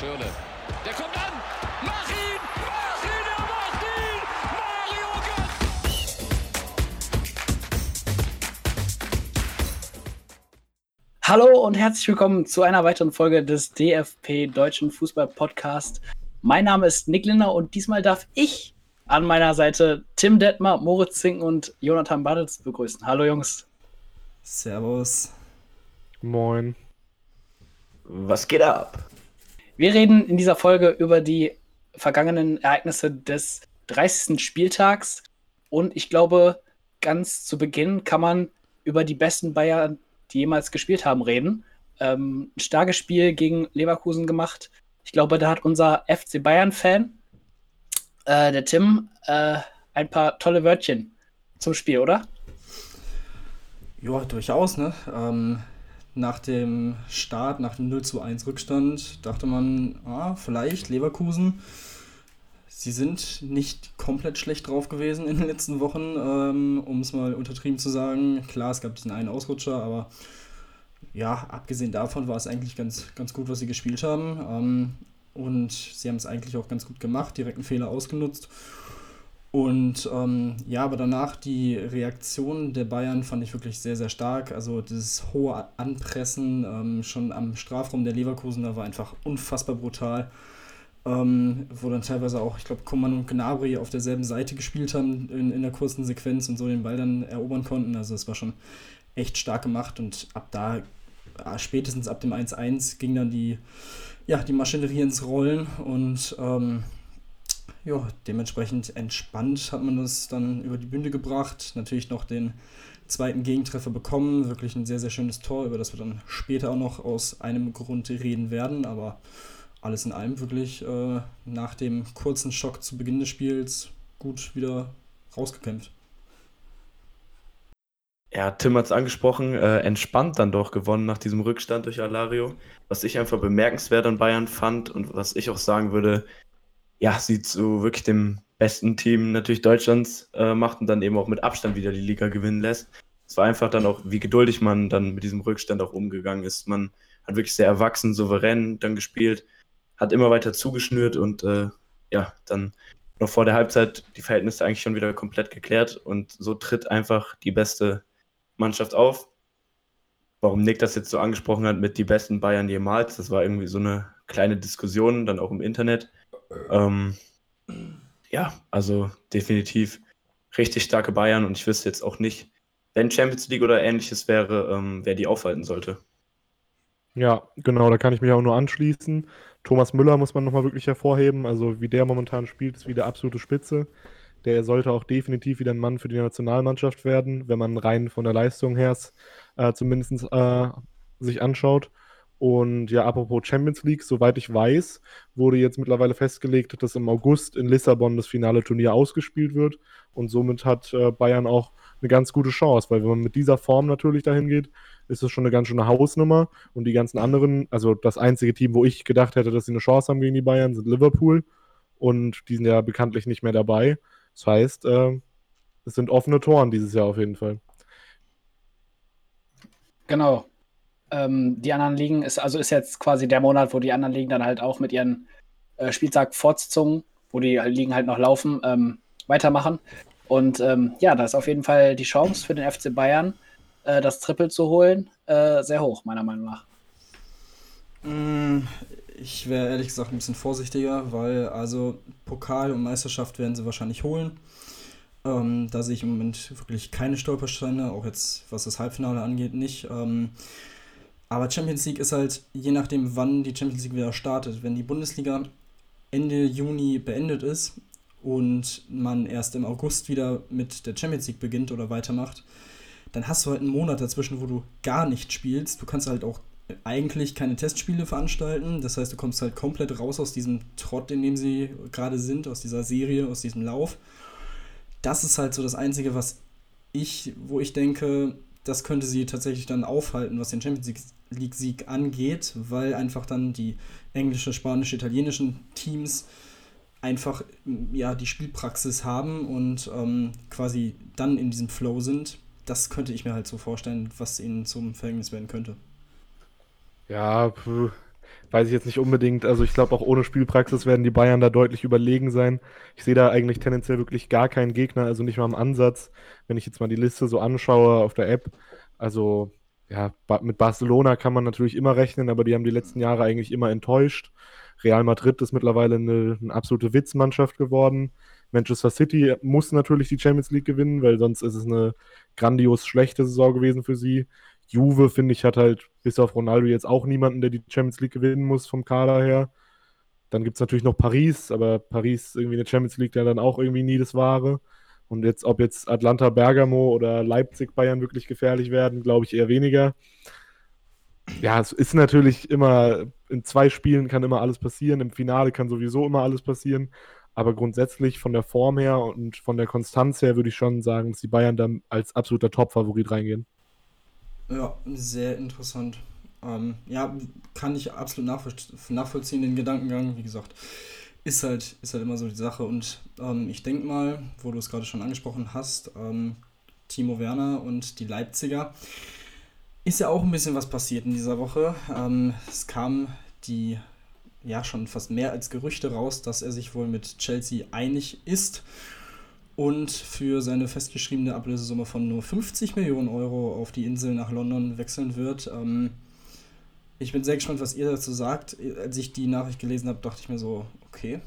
Schirle. Der kommt an. Mach ihn! Mach ihn! Er macht ihn! Mario Götze! Hallo und herzlich willkommen zu einer weiteren Folge des DFP Deutschen Fußball Podcast. Mein Name ist Nick Linder und diesmal darf ich an meiner Seite Tim Detmer, Moritz Zink und Jonathan Badels begrüßen. Hallo Jungs. Servus. Moin. Was geht ab? Wir reden in dieser Folge über die vergangenen Ereignisse des 30. Spieltags. Und ich glaube, ganz zu Beginn kann man über die besten Bayern, die jemals gespielt haben, reden. Ähm, ein starkes Spiel gegen Leverkusen gemacht. Ich glaube, da hat unser FC Bayern-Fan, äh, der Tim, äh, ein paar tolle Wörtchen zum Spiel, oder? Ja, durchaus, ne? Ähm, nach dem Start, nach dem 0 zu 1 Rückstand, dachte man, ah, vielleicht Leverkusen. Sie sind nicht komplett schlecht drauf gewesen in den letzten Wochen, ähm, um es mal untertrieben zu sagen. Klar, es gab diesen einen Ausrutscher, aber ja, abgesehen davon war es eigentlich ganz, ganz gut, was sie gespielt haben. Ähm, und sie haben es eigentlich auch ganz gut gemacht, direkten Fehler ausgenutzt. Und ähm, ja, aber danach die Reaktion der Bayern fand ich wirklich sehr, sehr stark. Also dieses hohe Anpressen ähm, schon am Strafraum der Leverkusener war einfach unfassbar brutal. Ähm, wo dann teilweise auch, ich glaube, Coman und Gnabry auf derselben Seite gespielt haben in, in der kurzen Sequenz und so den Ball dann erobern konnten. Also es war schon echt stark gemacht und ab da, äh, spätestens ab dem 1-1 ging dann die, ja, die Maschinerie ins Rollen und ähm, ja, dementsprechend entspannt hat man das dann über die Bühne gebracht. Natürlich noch den zweiten Gegentreffer bekommen. Wirklich ein sehr, sehr schönes Tor, über das wir dann später auch noch aus einem Grund reden werden. Aber alles in allem wirklich äh, nach dem kurzen Schock zu Beginn des Spiels gut wieder rausgekämpft. Ja, Tim hat es angesprochen, äh, entspannt dann doch gewonnen nach diesem Rückstand durch Alario. Was ich einfach bemerkenswert an Bayern fand und was ich auch sagen würde, ja, sie zu wirklich dem besten Team natürlich Deutschlands äh, macht und dann eben auch mit Abstand wieder die Liga gewinnen lässt. Es war einfach dann auch, wie geduldig man dann mit diesem Rückstand auch umgegangen ist. Man hat wirklich sehr erwachsen, souverän dann gespielt, hat immer weiter zugeschnürt und äh, ja, dann noch vor der Halbzeit die Verhältnisse eigentlich schon wieder komplett geklärt und so tritt einfach die beste Mannschaft auf. Warum Nick das jetzt so angesprochen hat mit die besten Bayern jemals, das war irgendwie so eine kleine Diskussion, dann auch im Internet. Ähm, ja, also definitiv richtig starke Bayern und ich wüsste jetzt auch nicht, wenn Champions League oder ähnliches wäre, ähm, wer die aufhalten sollte. Ja, genau, da kann ich mich auch nur anschließen. Thomas Müller muss man nochmal wirklich hervorheben. Also wie der momentan spielt, ist wieder absolute Spitze. Der sollte auch definitiv wieder ein Mann für die Nationalmannschaft werden, wenn man rein von der Leistung her äh, zumindest äh, sich anschaut. Und ja, apropos Champions League, soweit ich weiß, wurde jetzt mittlerweile festgelegt, dass im August in Lissabon das finale Turnier ausgespielt wird. Und somit hat äh, Bayern auch eine ganz gute Chance, weil wenn man mit dieser Form natürlich dahin geht, ist das schon eine ganz schöne Hausnummer. Und die ganzen anderen, also das einzige Team, wo ich gedacht hätte, dass sie eine Chance haben gegen die Bayern, sind Liverpool. Und die sind ja bekanntlich nicht mehr dabei. Das heißt, äh, es sind offene Toren dieses Jahr auf jeden Fall. Genau. Ähm, die anderen Ligen ist, also ist jetzt quasi der Monat, wo die anderen Ligen dann halt auch mit ihren äh, Spieltag-Fortsetzungen, wo die Ligen halt noch laufen, ähm, weitermachen. Und ähm, ja, da ist auf jeden Fall die Chance für den FC Bayern, äh, das Triple zu holen, äh, sehr hoch, meiner Meinung nach. Mm, ich wäre ehrlich gesagt ein bisschen vorsichtiger, weil also Pokal und Meisterschaft werden sie wahrscheinlich holen. Ähm, da sehe ich im Moment wirklich keine Stolpersteine, auch jetzt was das Halbfinale angeht, nicht. Ähm, aber Champions League ist halt, je nachdem, wann die Champions League wieder startet. Wenn die Bundesliga Ende Juni beendet ist und man erst im August wieder mit der Champions League beginnt oder weitermacht, dann hast du halt einen Monat dazwischen, wo du gar nicht spielst. Du kannst halt auch eigentlich keine Testspiele veranstalten. Das heißt, du kommst halt komplett raus aus diesem Trott, in dem sie gerade sind, aus dieser Serie, aus diesem Lauf. Das ist halt so das Einzige, was ich, wo ich denke, das könnte sie tatsächlich dann aufhalten, was den Champions League-Sieg angeht, weil einfach dann die englische, spanische, italienischen Teams einfach ja die Spielpraxis haben und ähm, quasi dann in diesem Flow sind. Das könnte ich mir halt so vorstellen, was ihnen zum Verhängnis werden könnte. Ja, weiß ich jetzt nicht unbedingt. Also ich glaube, auch ohne Spielpraxis werden die Bayern da deutlich überlegen sein. Ich sehe da eigentlich tendenziell wirklich gar keinen Gegner, also nicht mal im Ansatz, wenn ich jetzt mal die Liste so anschaue auf der App. Also ja, mit Barcelona kann man natürlich immer rechnen, aber die haben die letzten Jahre eigentlich immer enttäuscht. Real Madrid ist mittlerweile eine, eine absolute Witzmannschaft geworden. Manchester City muss natürlich die Champions League gewinnen, weil sonst ist es eine grandios schlechte Saison gewesen für sie. Juve, finde ich, hat halt bis auf Ronaldo jetzt auch niemanden, der die Champions League gewinnen muss vom Kader her. Dann gibt es natürlich noch Paris, aber Paris irgendwie eine Champions League, der dann auch irgendwie nie das Wahre. Und jetzt, ob jetzt Atlanta, Bergamo oder Leipzig, Bayern wirklich gefährlich werden, glaube ich eher weniger. Ja, es ist natürlich immer, in zwei Spielen kann immer alles passieren, im Finale kann sowieso immer alles passieren. Aber grundsätzlich von der Form her und von der Konstanz her würde ich schon sagen, dass die Bayern dann als absoluter Top-Favorit reingehen. Ja, sehr interessant. Ähm, ja, kann ich absolut nachvoll nachvollziehen, den Gedankengang. Wie gesagt, ist halt, ist halt immer so die Sache. Und ähm, ich denke mal, wo du es gerade schon angesprochen hast, ähm, Timo Werner und die Leipziger, ist ja auch ein bisschen was passiert in dieser Woche. Ähm, es kam die, ja, schon fast mehr als Gerüchte raus, dass er sich wohl mit Chelsea einig ist und für seine festgeschriebene Ablösesumme von nur 50 Millionen Euro auf die Insel nach London wechseln wird. Ähm, ich bin sehr gespannt, was ihr dazu sagt. Als ich die Nachricht gelesen habe, dachte ich mir so, okay,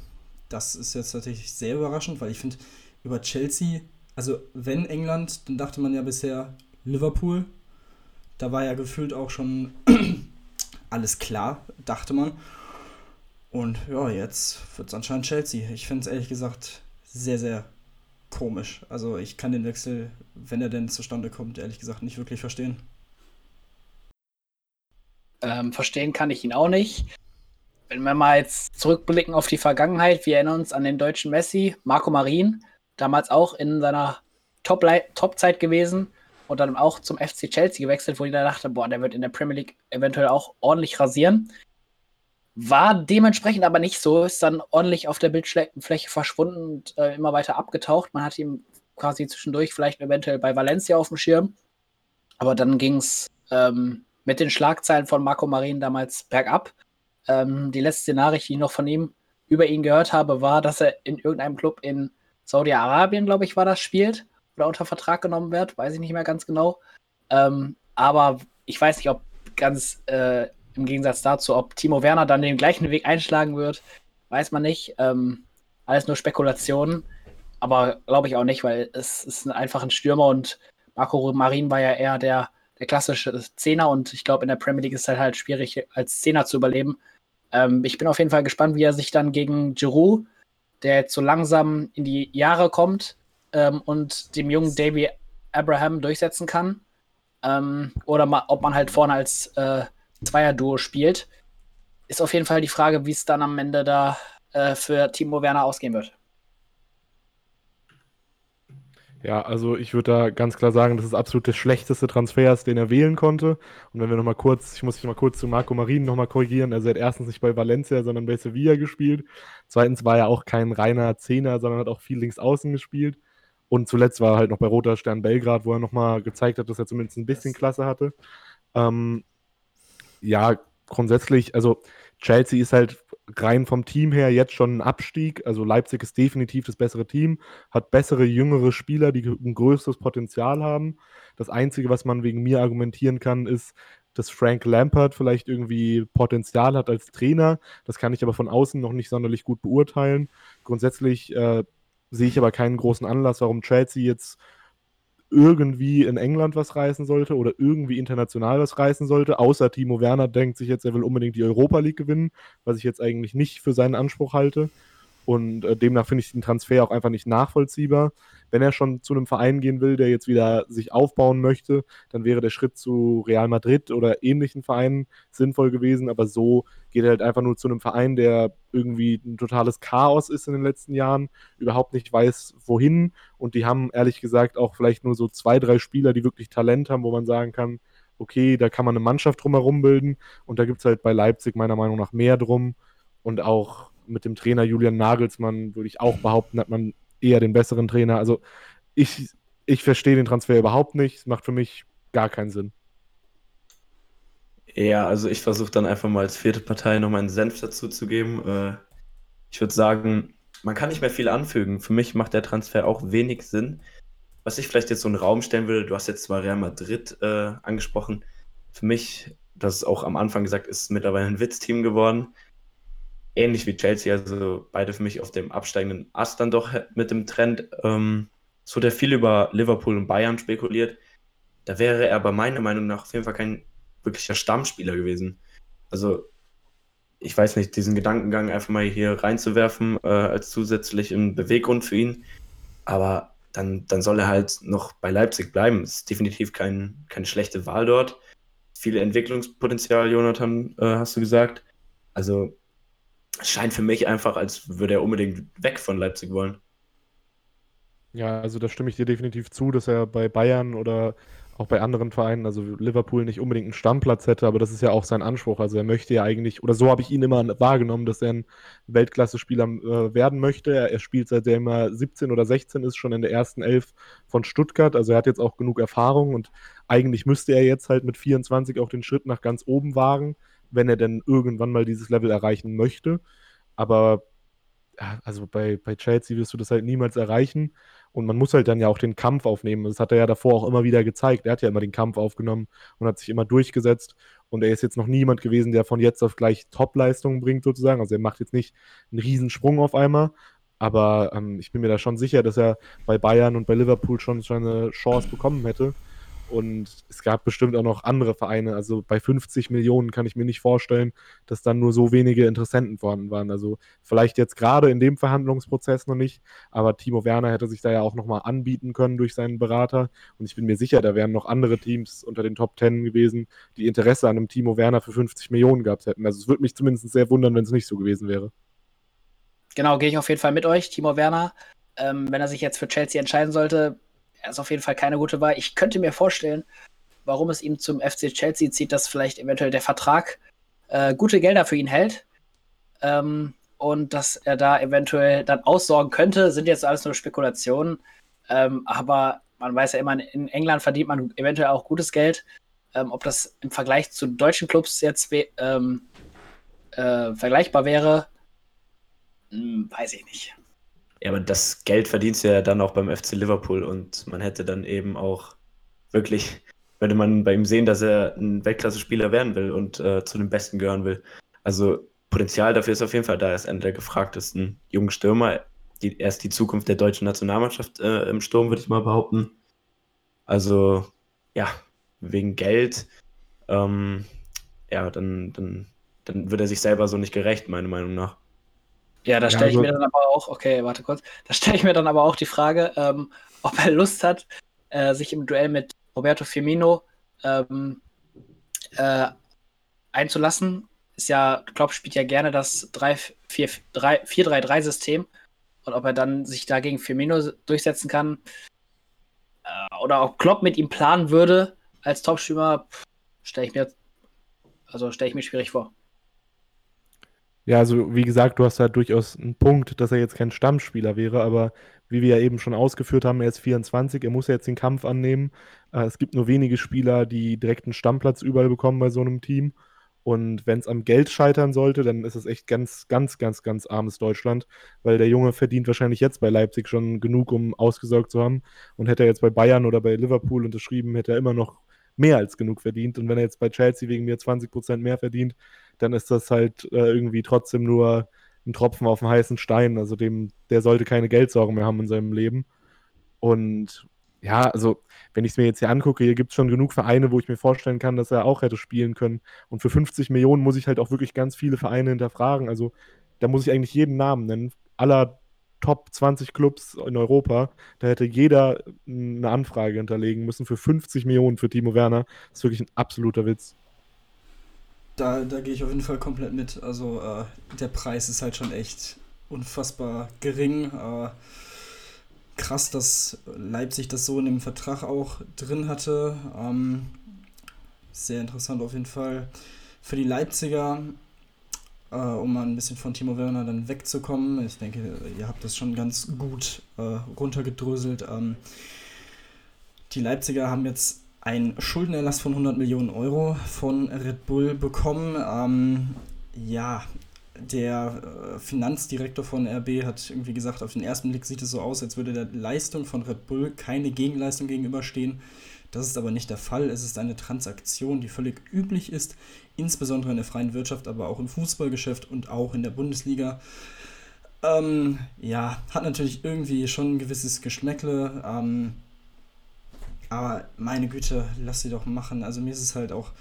das ist jetzt tatsächlich sehr überraschend, weil ich finde, über Chelsea, also wenn England, dann dachte man ja bisher Liverpool. Da war ja gefühlt auch schon alles klar, dachte man. Und ja, jetzt wird es anscheinend Chelsea. Ich finde es ehrlich gesagt sehr, sehr komisch. Also ich kann den Wechsel, wenn er denn zustande kommt, ehrlich gesagt nicht wirklich verstehen. Ähm, verstehen kann ich ihn auch nicht. Wenn wir mal jetzt zurückblicken auf die Vergangenheit, wir erinnern uns an den deutschen Messi, Marco Marin, damals auch in seiner Top-Zeit gewesen und dann auch zum FC Chelsea gewechselt, wo jeder dachte, boah, der wird in der Premier League eventuell auch ordentlich rasieren. War dementsprechend aber nicht so, ist dann ordentlich auf der Bildfläche verschwunden und äh, immer weiter abgetaucht. Man hat ihn quasi zwischendurch vielleicht eventuell bei Valencia auf dem Schirm. Aber dann ging es ähm, mit den Schlagzeilen von Marco Marin damals bergab. Ähm, die letzte Nachricht, die ich noch von ihm über ihn gehört habe, war, dass er in irgendeinem Club in Saudi-Arabien, glaube ich, war das, spielt oder unter Vertrag genommen wird. Weiß ich nicht mehr ganz genau. Ähm, aber ich weiß nicht, ob ganz äh, im Gegensatz dazu, ob Timo Werner dann den gleichen Weg einschlagen wird, weiß man nicht. Ähm, alles nur Spekulationen. Aber glaube ich auch nicht, weil es ist einfach ein Stürmer und Marco Marin war ja eher der, der klassische Zehner und ich glaube, in der Premier League ist es halt, halt schwierig, als Zehner zu überleben. Ähm, ich bin auf jeden Fall gespannt, wie er sich dann gegen Giroud, der jetzt so langsam in die Jahre kommt, ähm, und dem jungen Davy Abraham durchsetzen kann. Ähm, oder ob man halt vorne als äh, Zweier-Duo spielt. Ist auf jeden Fall die Frage, wie es dann am Ende da äh, für Timo Werner ausgehen wird. Ja, also ich würde da ganz klar sagen, das ist absolut der schlechteste Transfer, den er wählen konnte. Und wenn wir nochmal kurz, ich muss mich mal kurz zu Marco Marin nochmal korrigieren, also er hat erstens nicht bei Valencia, sondern bei Sevilla gespielt. Zweitens war er auch kein reiner Zehner, sondern hat auch viel links außen gespielt. Und zuletzt war er halt noch bei Roter Stern Belgrad, wo er nochmal gezeigt hat, dass er zumindest ein bisschen Klasse hatte. Ähm, ja, grundsätzlich, also Chelsea ist halt rein vom Team her jetzt schon ein Abstieg. Also Leipzig ist definitiv das bessere Team, hat bessere, jüngere Spieler, die ein größeres Potenzial haben. Das Einzige, was man wegen mir argumentieren kann, ist, dass Frank Lampard vielleicht irgendwie Potenzial hat als Trainer. Das kann ich aber von außen noch nicht sonderlich gut beurteilen. Grundsätzlich äh, sehe ich aber keinen großen Anlass, warum Chelsea jetzt irgendwie in England was reißen sollte oder irgendwie international was reißen sollte, außer Timo Werner denkt sich jetzt, er will unbedingt die Europa League gewinnen, was ich jetzt eigentlich nicht für seinen Anspruch halte. Und äh, demnach finde ich den Transfer auch einfach nicht nachvollziehbar. Wenn er schon zu einem Verein gehen will, der jetzt wieder sich aufbauen möchte, dann wäre der Schritt zu Real Madrid oder ähnlichen Vereinen sinnvoll gewesen. Aber so geht er halt einfach nur zu einem Verein, der irgendwie ein totales Chaos ist in den letzten Jahren, überhaupt nicht weiß, wohin. Und die haben ehrlich gesagt auch vielleicht nur so zwei, drei Spieler, die wirklich Talent haben, wo man sagen kann, okay, da kann man eine Mannschaft drumherum bilden. Und da gibt es halt bei Leipzig meiner Meinung nach mehr drum. Und auch mit dem Trainer Julian Nagelsmann würde ich auch behaupten, hat man eher den besseren Trainer. Also ich, ich verstehe den Transfer überhaupt nicht. Es macht für mich gar keinen Sinn. Ja, also ich versuche dann einfach mal als vierte Partei noch meinen Senf dazu zu geben. Äh, ich würde sagen, man kann nicht mehr viel anfügen. Für mich macht der Transfer auch wenig Sinn. Was ich vielleicht jetzt so in den Raum stellen würde, du hast jetzt zwar Real Madrid äh, angesprochen. Für mich, das ist auch am Anfang gesagt, ist mittlerweile ein Witzteam geworden. Ähnlich wie Chelsea, also beide für mich auf dem absteigenden Ast dann doch mit dem Trend. Ähm, es wurde viel über Liverpool und Bayern spekuliert. Da wäre er aber meiner Meinung nach auf jeden Fall kein wirklicher Stammspieler gewesen. Also, ich weiß nicht, diesen Gedankengang einfach mal hier reinzuwerfen äh, als zusätzlichen Beweggrund für ihn. Aber dann, dann soll er halt noch bei Leipzig bleiben. Ist definitiv kein, keine schlechte Wahl dort. Viel Entwicklungspotenzial, Jonathan, äh, hast du gesagt. Also, es scheint für mich einfach, als würde er unbedingt weg von Leipzig wollen. Ja, also da stimme ich dir definitiv zu, dass er bei Bayern oder auch bei anderen Vereinen, also Liverpool nicht unbedingt einen Stammplatz hätte, aber das ist ja auch sein Anspruch. Also er möchte ja eigentlich, oder so habe ich ihn immer wahrgenommen, dass er ein Weltklasse-Spieler äh, werden möchte. Er, er, spielt seitdem er 17 oder 16 ist, schon in der ersten Elf von Stuttgart. Also er hat jetzt auch genug Erfahrung und eigentlich müsste er jetzt halt mit 24 auch den Schritt nach ganz oben wagen, wenn er denn irgendwann mal dieses Level erreichen möchte. Aber also bei, bei Chelsea wirst du das halt niemals erreichen. Und man muss halt dann ja auch den Kampf aufnehmen. Das hat er ja davor auch immer wieder gezeigt. Er hat ja immer den Kampf aufgenommen und hat sich immer durchgesetzt. Und er ist jetzt noch niemand gewesen, der von jetzt auf gleich Top-Leistungen bringt, sozusagen. Also er macht jetzt nicht einen Riesensprung auf einmal. Aber ähm, ich bin mir da schon sicher, dass er bei Bayern und bei Liverpool schon, schon eine Chance bekommen hätte. Und es gab bestimmt auch noch andere Vereine. Also bei 50 Millionen kann ich mir nicht vorstellen, dass dann nur so wenige Interessenten vorhanden waren. Also vielleicht jetzt gerade in dem Verhandlungsprozess noch nicht, aber Timo Werner hätte sich da ja auch nochmal anbieten können durch seinen Berater. Und ich bin mir sicher, da wären noch andere Teams unter den Top 10 gewesen, die Interesse an einem Timo Werner für 50 Millionen gehabt hätten. Also es würde mich zumindest sehr wundern, wenn es nicht so gewesen wäre. Genau, gehe ich auf jeden Fall mit euch. Timo Werner, ähm, wenn er sich jetzt für Chelsea entscheiden sollte, er ist auf jeden Fall keine gute Wahl. Ich könnte mir vorstellen, warum es ihm zum FC Chelsea zieht, dass vielleicht eventuell der Vertrag äh, gute Gelder für ihn hält. Ähm, und dass er da eventuell dann aussorgen könnte, sind jetzt alles nur Spekulationen. Ähm, aber man weiß ja immer, in England verdient man eventuell auch gutes Geld. Ähm, ob das im Vergleich zu deutschen Clubs jetzt ähm, äh, vergleichbar wäre, hm, weiß ich nicht. Ja, aber das Geld verdienst du ja dann auch beim FC Liverpool und man hätte dann eben auch wirklich, würde man bei ihm sehen, dass er ein Weltklasse-Spieler werden will und äh, zu den Besten gehören will. Also Potenzial dafür ist auf jeden Fall da. Er ist einer der gefragtesten jungen Stürmer. Die, er ist die Zukunft der deutschen Nationalmannschaft äh, im Sturm, würde ich mal behaupten. Also, ja, wegen Geld, ähm, ja, dann, dann, dann wird er sich selber so nicht gerecht, meiner Meinung nach. Ja, da stelle ich also, mir dann aber auch, okay, warte kurz, da stelle ich mir dann aber auch die Frage, ähm, ob er Lust hat, äh, sich im Duell mit Roberto Firmino ähm, äh, einzulassen. Ist ja, Klopp spielt ja gerne das 4-3-3-System und ob er dann sich da gegen Firmino durchsetzen kann äh, oder ob Klopp mit ihm planen würde als Topstürmer, stelle ich mir, also stelle ich mir schwierig vor. Ja, also wie gesagt, du hast da durchaus einen Punkt, dass er jetzt kein Stammspieler wäre, aber wie wir ja eben schon ausgeführt haben, er ist 24, er muss jetzt den Kampf annehmen. Äh, es gibt nur wenige Spieler, die direkt einen Stammplatz überall bekommen bei so einem Team. Und wenn es am Geld scheitern sollte, dann ist es echt ganz, ganz, ganz, ganz armes Deutschland, weil der Junge verdient wahrscheinlich jetzt bei Leipzig schon genug, um ausgesorgt zu haben. Und hätte er jetzt bei Bayern oder bei Liverpool unterschrieben, hätte er immer noch mehr als genug verdient. Und wenn er jetzt bei Chelsea wegen mir 20% mehr verdient, dann ist das halt äh, irgendwie trotzdem nur ein Tropfen auf dem heißen Stein. Also dem, der sollte keine Geldsorgen mehr haben in seinem Leben. Und ja, also wenn ich es mir jetzt hier angucke, hier gibt es schon genug Vereine, wo ich mir vorstellen kann, dass er auch hätte spielen können. Und für 50 Millionen muss ich halt auch wirklich ganz viele Vereine hinterfragen. Also da muss ich eigentlich jeden Namen nennen. Aller Top 20 Clubs in Europa. Da hätte jeder eine Anfrage hinterlegen müssen für 50 Millionen für Timo Werner. Das ist wirklich ein absoluter Witz. Da, da gehe ich auf jeden Fall komplett mit. Also äh, der Preis ist halt schon echt unfassbar gering. Äh, krass, dass Leipzig das so in dem Vertrag auch drin hatte. Ähm, sehr interessant auf jeden Fall. Für die Leipziger, äh, um mal ein bisschen von Timo Werner dann wegzukommen. Ich denke, ihr habt das schon ganz gut äh, runtergedröselt. Ähm, die Leipziger haben jetzt einen Schuldenerlass von 100 Millionen Euro von Red Bull bekommen. Ähm, ja, der äh, Finanzdirektor von RB hat irgendwie gesagt, auf den ersten Blick sieht es so aus, als würde der Leistung von Red Bull keine Gegenleistung gegenüberstehen. Das ist aber nicht der Fall. Es ist eine Transaktion, die völlig üblich ist, insbesondere in der freien Wirtschaft, aber auch im Fußballgeschäft und auch in der Bundesliga. Ähm, ja, hat natürlich irgendwie schon ein gewisses Geschmäckle. Ähm, aber meine Güte, lass sie doch machen. Also mir ist es halt auch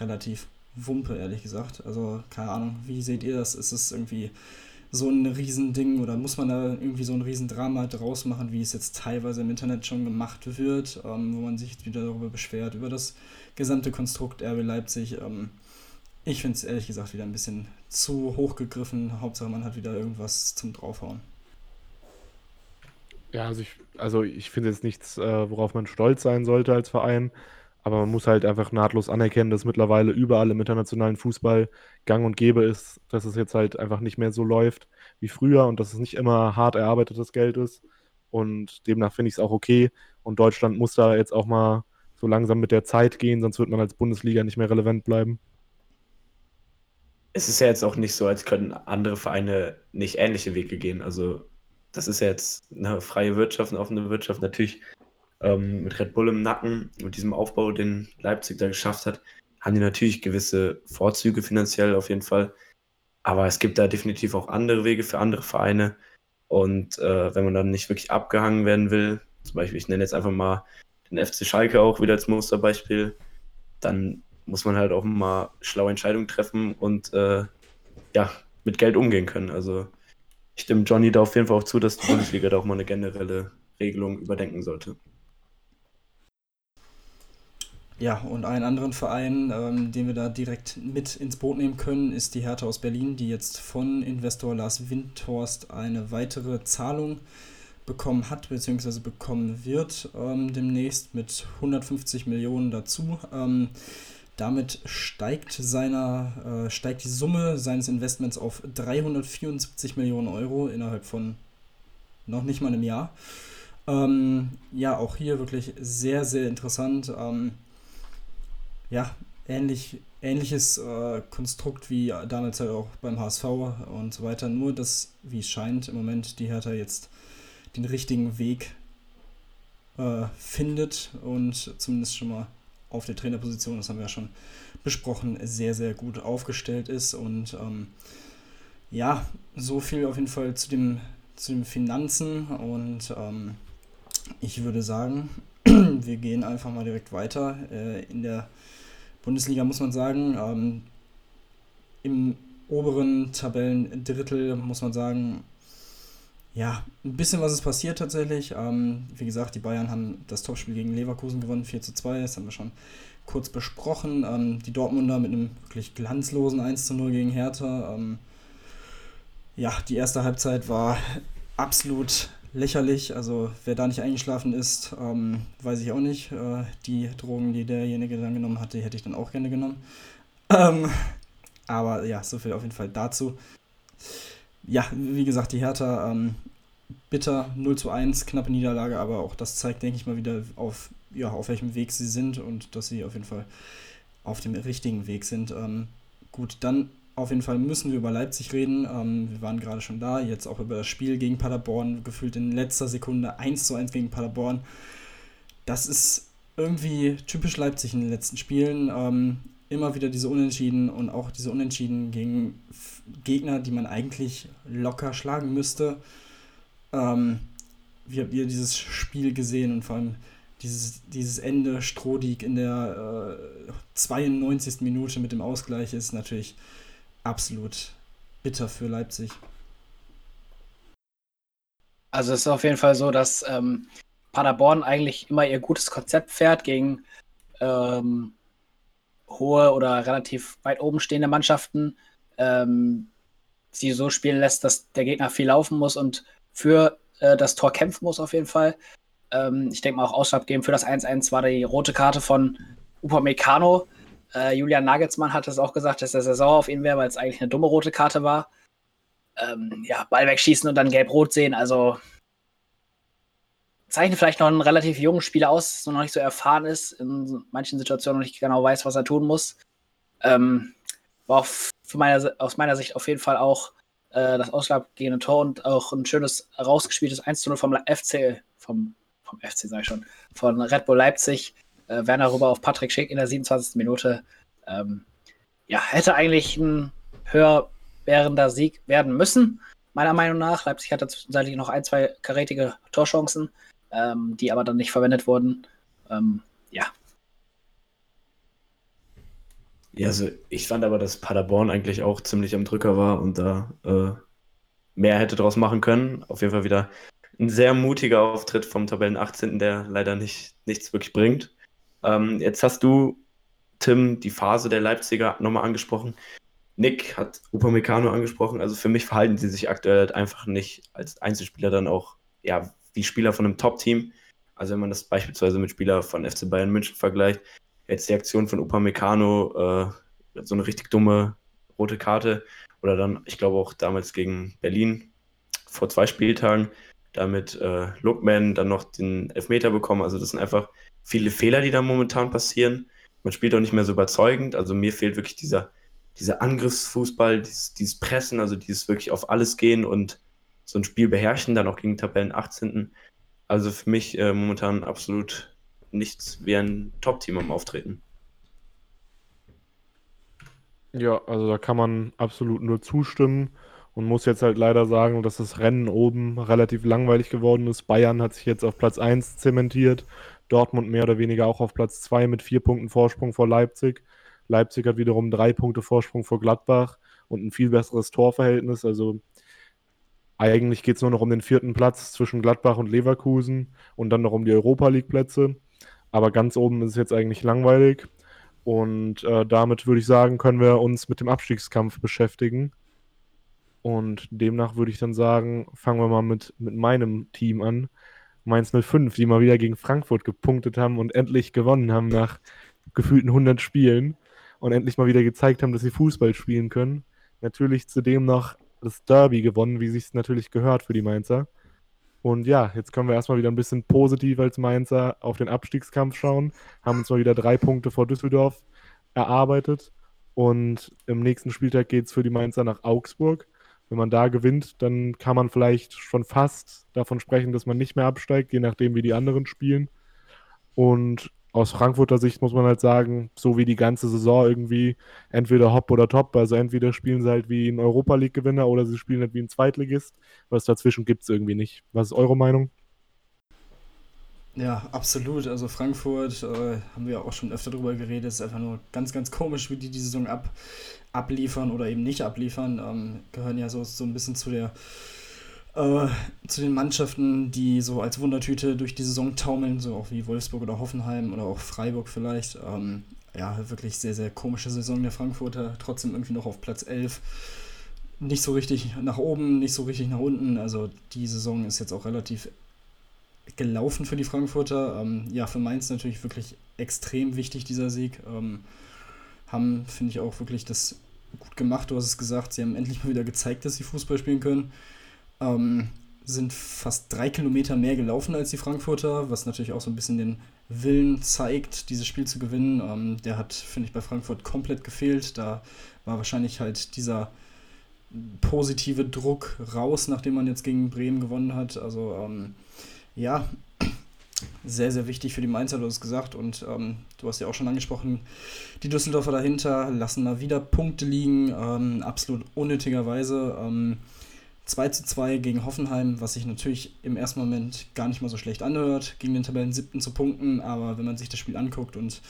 relativ Wumpe, ehrlich gesagt. Also keine Ahnung, wie seht ihr das? Ist es irgendwie so ein Riesending oder muss man da irgendwie so ein Riesendrama draus machen, wie es jetzt teilweise im Internet schon gemacht wird, ähm, wo man sich wieder darüber beschwert, über das gesamte Konstrukt RB Leipzig. Ähm, ich finde es ehrlich gesagt wieder ein bisschen zu hoch gegriffen. Hauptsache man hat wieder irgendwas zum Draufhauen. Ja, also ich, also ich finde jetzt nichts, äh, worauf man stolz sein sollte als Verein. Aber man muss halt einfach nahtlos anerkennen, dass mittlerweile überall im internationalen Fußball gang und gäbe ist, dass es jetzt halt einfach nicht mehr so läuft wie früher und dass es nicht immer hart erarbeitetes Geld ist. Und demnach finde ich es auch okay. Und Deutschland muss da jetzt auch mal so langsam mit der Zeit gehen, sonst wird man als Bundesliga nicht mehr relevant bleiben. Es ist ja jetzt auch nicht so, als könnten andere Vereine nicht ähnliche Wege gehen. Also, das ist ja jetzt eine freie Wirtschaft, eine offene Wirtschaft. Natürlich ähm, mit Red Bull im Nacken, mit diesem Aufbau, den Leipzig da geschafft hat, haben die natürlich gewisse Vorzüge finanziell auf jeden Fall. Aber es gibt da definitiv auch andere Wege für andere Vereine. Und äh, wenn man dann nicht wirklich abgehangen werden will, zum Beispiel, ich nenne jetzt einfach mal den FC Schalke auch wieder als Musterbeispiel, dann muss man halt auch mal schlaue Entscheidungen treffen und äh, ja, mit Geld umgehen können. Also ich stimme Johnny da auf jeden Fall auch zu, dass die Bundesliga da auch mal eine generelle Regelung überdenken sollte. Ja, und einen anderen Verein, ähm, den wir da direkt mit ins Boot nehmen können, ist die Hertha aus Berlin, die jetzt von Investor Lars Windhorst eine weitere Zahlung bekommen hat, beziehungsweise bekommen wird ähm, demnächst mit 150 Millionen dazu. Ähm, damit steigt, seiner, äh, steigt die Summe seines Investments auf 374 Millionen Euro innerhalb von noch nicht mal einem Jahr. Ähm, ja, auch hier wirklich sehr, sehr interessant. Ähm, ja, ähnlich, ähnliches äh, Konstrukt wie damals halt auch beim HSV und so weiter. Nur, dass, wie es scheint, im Moment die Hertha jetzt den richtigen Weg äh, findet und zumindest schon mal auf der Trainerposition, das haben wir ja schon besprochen, sehr, sehr gut aufgestellt ist. Und ähm, ja, so viel auf jeden Fall zu, dem, zu den Finanzen. Und ähm, ich würde sagen, wir gehen einfach mal direkt weiter äh, in der Bundesliga muss man sagen, ähm, im oberen Tabellendrittel muss man sagen, ja, ein bisschen was ist passiert tatsächlich. Ähm, wie gesagt, die Bayern haben das Topspiel gegen Leverkusen gewonnen, 4 zu 2, das haben wir schon kurz besprochen. Ähm, die Dortmunder mit einem wirklich glanzlosen 1 zu 0 gegen Hertha. Ähm, ja, die erste Halbzeit war absolut lächerlich. Also wer da nicht eingeschlafen ist, ähm, weiß ich auch nicht. Äh, die Drogen, die derjenige dann genommen hatte, hätte ich dann auch gerne genommen. Ähm, aber ja, so viel auf jeden Fall dazu. Ja, wie gesagt, die Hertha ähm, bitter 0 zu 1, knappe Niederlage, aber auch das zeigt, denke ich mal, wieder auf, ja, auf welchem Weg sie sind und dass sie auf jeden Fall auf dem richtigen Weg sind. Ähm, gut, dann auf jeden Fall müssen wir über Leipzig reden. Ähm, wir waren gerade schon da, jetzt auch über das Spiel gegen Paderborn, gefühlt in letzter Sekunde 1 zu 1 gegen Paderborn. Das ist irgendwie typisch Leipzig in den letzten Spielen. Ähm, immer wieder diese Unentschieden und auch diese Unentschieden gegen Gegner, die man eigentlich locker schlagen müsste. Ähm, wie habt ihr dieses Spiel gesehen und vor allem dieses, dieses Ende Strodig in der äh, 92. Minute mit dem Ausgleich ist natürlich absolut bitter für Leipzig. Also es ist auf jeden Fall so, dass ähm, Paderborn eigentlich immer ihr gutes Konzept fährt gegen ähm, hohe oder relativ weit oben stehende Mannschaften, ähm, sie so spielen lässt, dass der Gegner viel laufen muss und für äh, das Tor kämpfen muss auf jeden Fall. Ähm, ich denke mal auch ausschlaggebend für das 1-1 war die rote Karte von Upamecano, äh, Julian Nagelsmann hat es auch gesagt, dass er sehr sauer auf ihn wäre, weil es eigentlich eine dumme rote Karte war. Ähm, ja, Ball wegschießen und dann gelb-rot sehen, also zeichnet vielleicht noch einen relativ jungen Spieler aus, der noch nicht so erfahren ist, in manchen Situationen noch nicht genau weiß, was er tun muss. Ähm, war auch meine, aus meiner Sicht auf jeden Fall auch äh, das ausschlaggebende Tor und auch ein schönes rausgespieltes 1 0 vom FC, vom, vom FC sag ich schon, von Red Bull Leipzig. Äh, Werner rüber auf Patrick Schick in der 27. Minute. Ähm, ja, hätte eigentlich ein höher währender Sieg werden müssen, meiner Meinung nach. Leipzig hatte zwischenzeitlich noch ein, zwei karätige Torchancen, ähm, die aber dann nicht verwendet wurden. Ähm, ja. Ja, also ich fand aber, dass Paderborn eigentlich auch ziemlich am Drücker war und da äh, mehr hätte draus machen können. Auf jeden Fall wieder ein sehr mutiger Auftritt vom Tabellen 18., der leider nicht, nichts wirklich bringt. Ähm, jetzt hast du, Tim, die Phase der Leipziger nochmal angesprochen. Nick hat Upamecano angesprochen. Also für mich verhalten sie sich aktuell halt einfach nicht als Einzelspieler dann auch, ja, wie Spieler von einem Top-Team. Also wenn man das beispielsweise mit Spieler von FC Bayern München vergleicht, jetzt die Aktion von Upamecano, äh, so eine richtig dumme rote Karte. Oder dann, ich glaube auch damals gegen Berlin vor zwei Spieltagen, damit äh, Lookman dann noch den Elfmeter bekommen. Also das sind einfach viele Fehler, die da momentan passieren. Man spielt auch nicht mehr so überzeugend. Also mir fehlt wirklich dieser dieser Angriffsfußball, dieses, dieses Pressen, also dieses wirklich auf alles gehen und so ein Spiel beherrschen, dann auch gegen Tabellen 18. Also für mich äh, momentan absolut nichts wie ein Top-Team am Auftreten. Ja, also da kann man absolut nur zustimmen und muss jetzt halt leider sagen, dass das Rennen oben relativ langweilig geworden ist. Bayern hat sich jetzt auf Platz 1 zementiert, Dortmund mehr oder weniger auch auf Platz 2 mit vier Punkten Vorsprung vor Leipzig. Leipzig hat wiederum drei Punkte Vorsprung vor Gladbach und ein viel besseres Torverhältnis. Also eigentlich geht es nur noch um den vierten Platz zwischen Gladbach und Leverkusen und dann noch um die Europa League-Plätze. Aber ganz oben ist es jetzt eigentlich langweilig. Und äh, damit würde ich sagen, können wir uns mit dem Abstiegskampf beschäftigen. Und demnach würde ich dann sagen, fangen wir mal mit, mit meinem Team an. Mainz 05, die mal wieder gegen Frankfurt gepunktet haben und endlich gewonnen haben nach gefühlten 100 Spielen und endlich mal wieder gezeigt haben, dass sie Fußball spielen können. Natürlich zudem noch das Derby gewonnen, wie sich es natürlich gehört für die Mainzer. Und ja, jetzt können wir erstmal wieder ein bisschen positiv als Mainzer auf den Abstiegskampf schauen. Haben uns mal wieder drei Punkte vor Düsseldorf erarbeitet. Und im nächsten Spieltag geht es für die Mainzer nach Augsburg. Wenn man da gewinnt, dann kann man vielleicht schon fast davon sprechen, dass man nicht mehr absteigt, je nachdem, wie die anderen spielen. Und aus Frankfurter Sicht muss man halt sagen, so wie die ganze Saison irgendwie entweder hopp oder top. Also entweder spielen sie halt wie ein Europa League-Gewinner oder sie spielen halt wie ein Zweitligist. Was dazwischen gibt es irgendwie nicht. Was ist eure Meinung? Ja, absolut. Also Frankfurt, äh, haben wir auch schon öfter drüber geredet, ist einfach nur ganz, ganz komisch, wie die die Saison ab, abliefern oder eben nicht abliefern. Ähm, gehören ja so, so ein bisschen zu der äh, zu den Mannschaften, die so als Wundertüte durch die Saison taumeln, so auch wie Wolfsburg oder Hoffenheim oder auch Freiburg vielleicht. Ähm, ja, wirklich sehr, sehr komische Saison der Frankfurter, trotzdem irgendwie noch auf Platz 11. Nicht so richtig nach oben, nicht so richtig nach unten. Also die Saison ist jetzt auch relativ gelaufen für die Frankfurter. Ähm, ja, für Mainz natürlich wirklich extrem wichtig, dieser Sieg. Ähm, haben, finde ich, auch wirklich das gut gemacht. Du hast es gesagt, sie haben endlich mal wieder gezeigt, dass sie Fußball spielen können. Ähm, sind fast drei Kilometer mehr gelaufen als die Frankfurter, was natürlich auch so ein bisschen den Willen zeigt, dieses Spiel zu gewinnen. Ähm, der hat, finde ich, bei Frankfurt komplett gefehlt. Da war wahrscheinlich halt dieser positive Druck raus, nachdem man jetzt gegen Bremen gewonnen hat. Also ähm, ja, sehr, sehr wichtig für die Mainzer, du hast es gesagt. Und ähm, du hast ja auch schon angesprochen, die Düsseldorfer dahinter lassen mal wieder Punkte liegen, ähm, absolut unnötigerweise. Ähm, 2 zu 2 gegen Hoffenheim, was sich natürlich im ersten Moment gar nicht mal so schlecht anhört, gegen den Tabellen siebten zu punkten, aber wenn man sich das Spiel anguckt und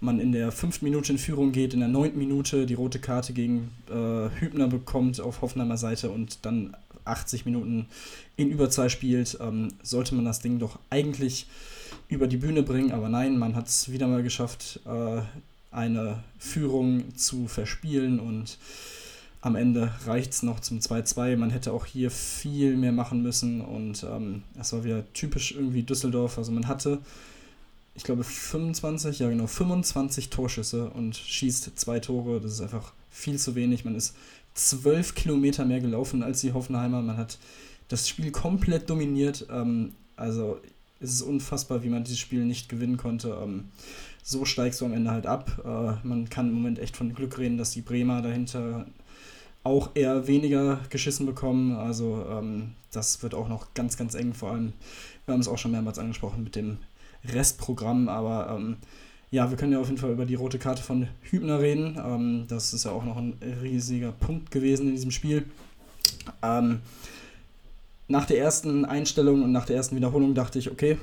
man in der fünften Minute in Führung geht, in der neunten Minute die rote Karte gegen äh, Hübner bekommt auf Hoffenheimer Seite und dann 80 Minuten in Überzahl spielt, ähm, sollte man das Ding doch eigentlich über die Bühne bringen, aber nein, man hat es wieder mal geschafft, äh, eine Führung zu verspielen und am Ende reicht es noch zum 2-2. Man hätte auch hier viel mehr machen müssen und ähm, es war wieder typisch irgendwie Düsseldorf. Also man hatte, ich glaube, 25, ja genau, 25 Torschüsse und schießt zwei Tore. Das ist einfach viel zu wenig. Man ist zwölf Kilometer mehr gelaufen als die Hoffenheimer. Man hat das Spiel komplett dominiert. Ähm, also es ist unfassbar, wie man dieses Spiel nicht gewinnen konnte. Ähm, so steigst du am Ende halt ab. Äh, man kann im Moment echt von Glück reden, dass die Bremer dahinter auch eher weniger geschissen bekommen. Also ähm, das wird auch noch ganz, ganz eng. Vor allem, wir haben es auch schon mehrmals angesprochen mit dem Restprogramm. Aber ähm, ja, wir können ja auf jeden Fall über die rote Karte von Hübner reden. Ähm, das ist ja auch noch ein riesiger Punkt gewesen in diesem Spiel. Ähm, nach der ersten Einstellung und nach der ersten Wiederholung dachte ich, okay,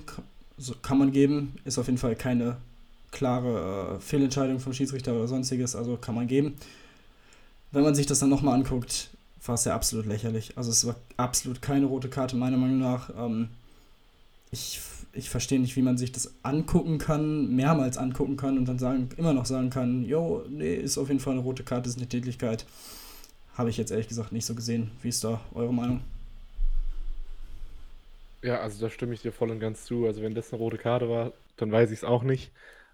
so kann man geben. Ist auf jeden Fall keine klare äh, Fehlentscheidung vom Schiedsrichter oder sonstiges, also kann man geben. Wenn man sich das dann nochmal anguckt, war es ja absolut lächerlich. Also es war absolut keine rote Karte, meiner Meinung nach. Ähm, ich, ich verstehe nicht, wie man sich das angucken kann, mehrmals angucken kann und dann sagen, immer noch sagen kann, jo, nee, ist auf jeden Fall eine rote Karte, ist eine Tätigkeit. Habe ich jetzt ehrlich gesagt nicht so gesehen. Wie ist da eure Meinung? Ja, also da stimme ich dir voll und ganz zu. Also wenn das eine rote Karte war, dann weiß ich es auch nicht.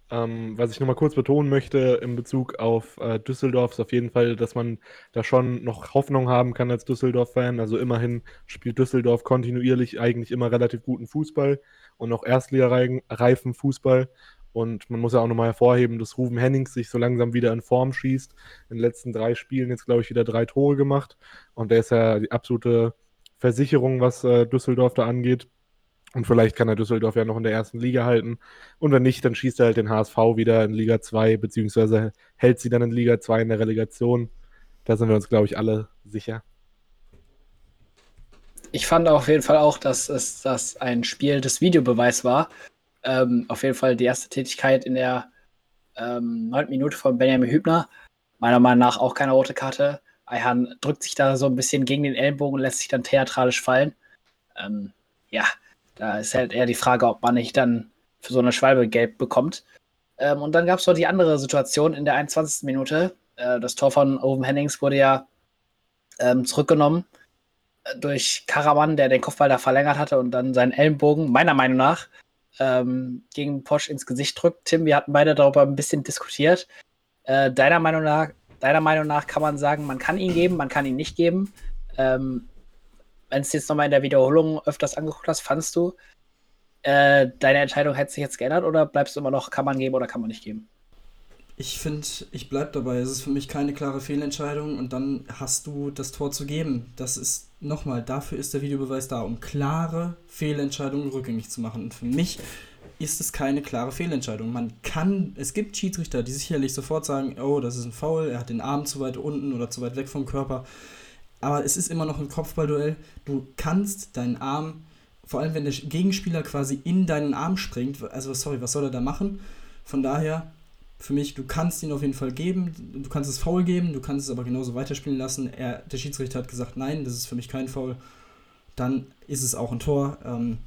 Ähm, was ich nochmal kurz betonen möchte in Bezug auf äh, Düsseldorf ist auf jeden Fall, dass man da schon noch Hoffnung haben kann als Düsseldorf-Fan. Also immerhin spielt Düsseldorf kontinuierlich eigentlich immer relativ guten Fußball und auch Erstligareifen Fußball. Und man muss ja auch nochmal hervorheben, dass Ruven Hennings sich so langsam wieder in Form schießt. In den letzten drei Spielen jetzt, glaube ich, wieder drei Tore gemacht. Und der ist ja die absolute Versicherung, was äh, Düsseldorf da angeht. Und vielleicht kann er Düsseldorf ja noch in der ersten Liga halten. Und wenn nicht, dann schießt er halt den HSV wieder in Liga 2, beziehungsweise hält sie dann in Liga 2 in der Relegation. Da sind wir uns, glaube ich, alle sicher. Ich fand auf jeden Fall auch, dass es das ein Spiel des Videobeweis war. Ähm, auf jeden Fall die erste Tätigkeit in der ähm, 9. Minute von Benjamin Hübner. Meiner Meinung nach auch keine rote Karte. Ayhan drückt sich da so ein bisschen gegen den Ellenbogen und lässt sich dann theatralisch fallen. Ähm, ja, da ist halt eher die Frage, ob man nicht dann für so eine Schwalbe gelb bekommt. Ähm, und dann gab es noch die andere Situation in der 21. Minute. Äh, das Tor von Owen Hennings wurde ja ähm, zurückgenommen äh, durch Karaman, der den Kopfball da verlängert hatte und dann seinen Ellenbogen, meiner Meinung nach, ähm, gegen Posch ins Gesicht drückt. Tim, wir hatten beide darüber ein bisschen diskutiert. Äh, deiner Meinung nach deiner Meinung nach kann man sagen, man kann ihn geben, man kann ihn nicht geben. Ähm, Wenn es jetzt nochmal in der Wiederholung öfters angeguckt hast, fandst du, äh, deine Entscheidung hätte sich jetzt geändert oder bleibst du immer noch, kann man geben oder kann man nicht geben? Ich finde, ich bleibe dabei. Es ist für mich keine klare Fehlentscheidung und dann hast du das Tor zu geben. Das ist nochmal, dafür ist der Videobeweis da, um klare Fehlentscheidungen rückgängig zu machen. Und für mich ist es keine klare Fehlentscheidung. Man kann, es gibt Schiedsrichter, die sicherlich sofort sagen, oh, das ist ein Foul, er hat den Arm zu weit unten oder zu weit weg vom Körper. Aber es ist immer noch ein Kopfballduell. Du kannst deinen Arm, vor allem wenn der Gegenspieler quasi in deinen Arm springt, also sorry, was soll er da machen? Von daher, für mich, du kannst ihn auf jeden Fall geben, du kannst es faul geben, du kannst es aber genauso weiterspielen lassen. Er, der Schiedsrichter hat gesagt, nein, das ist für mich kein Foul. Dann ist es auch ein Tor. Ähm,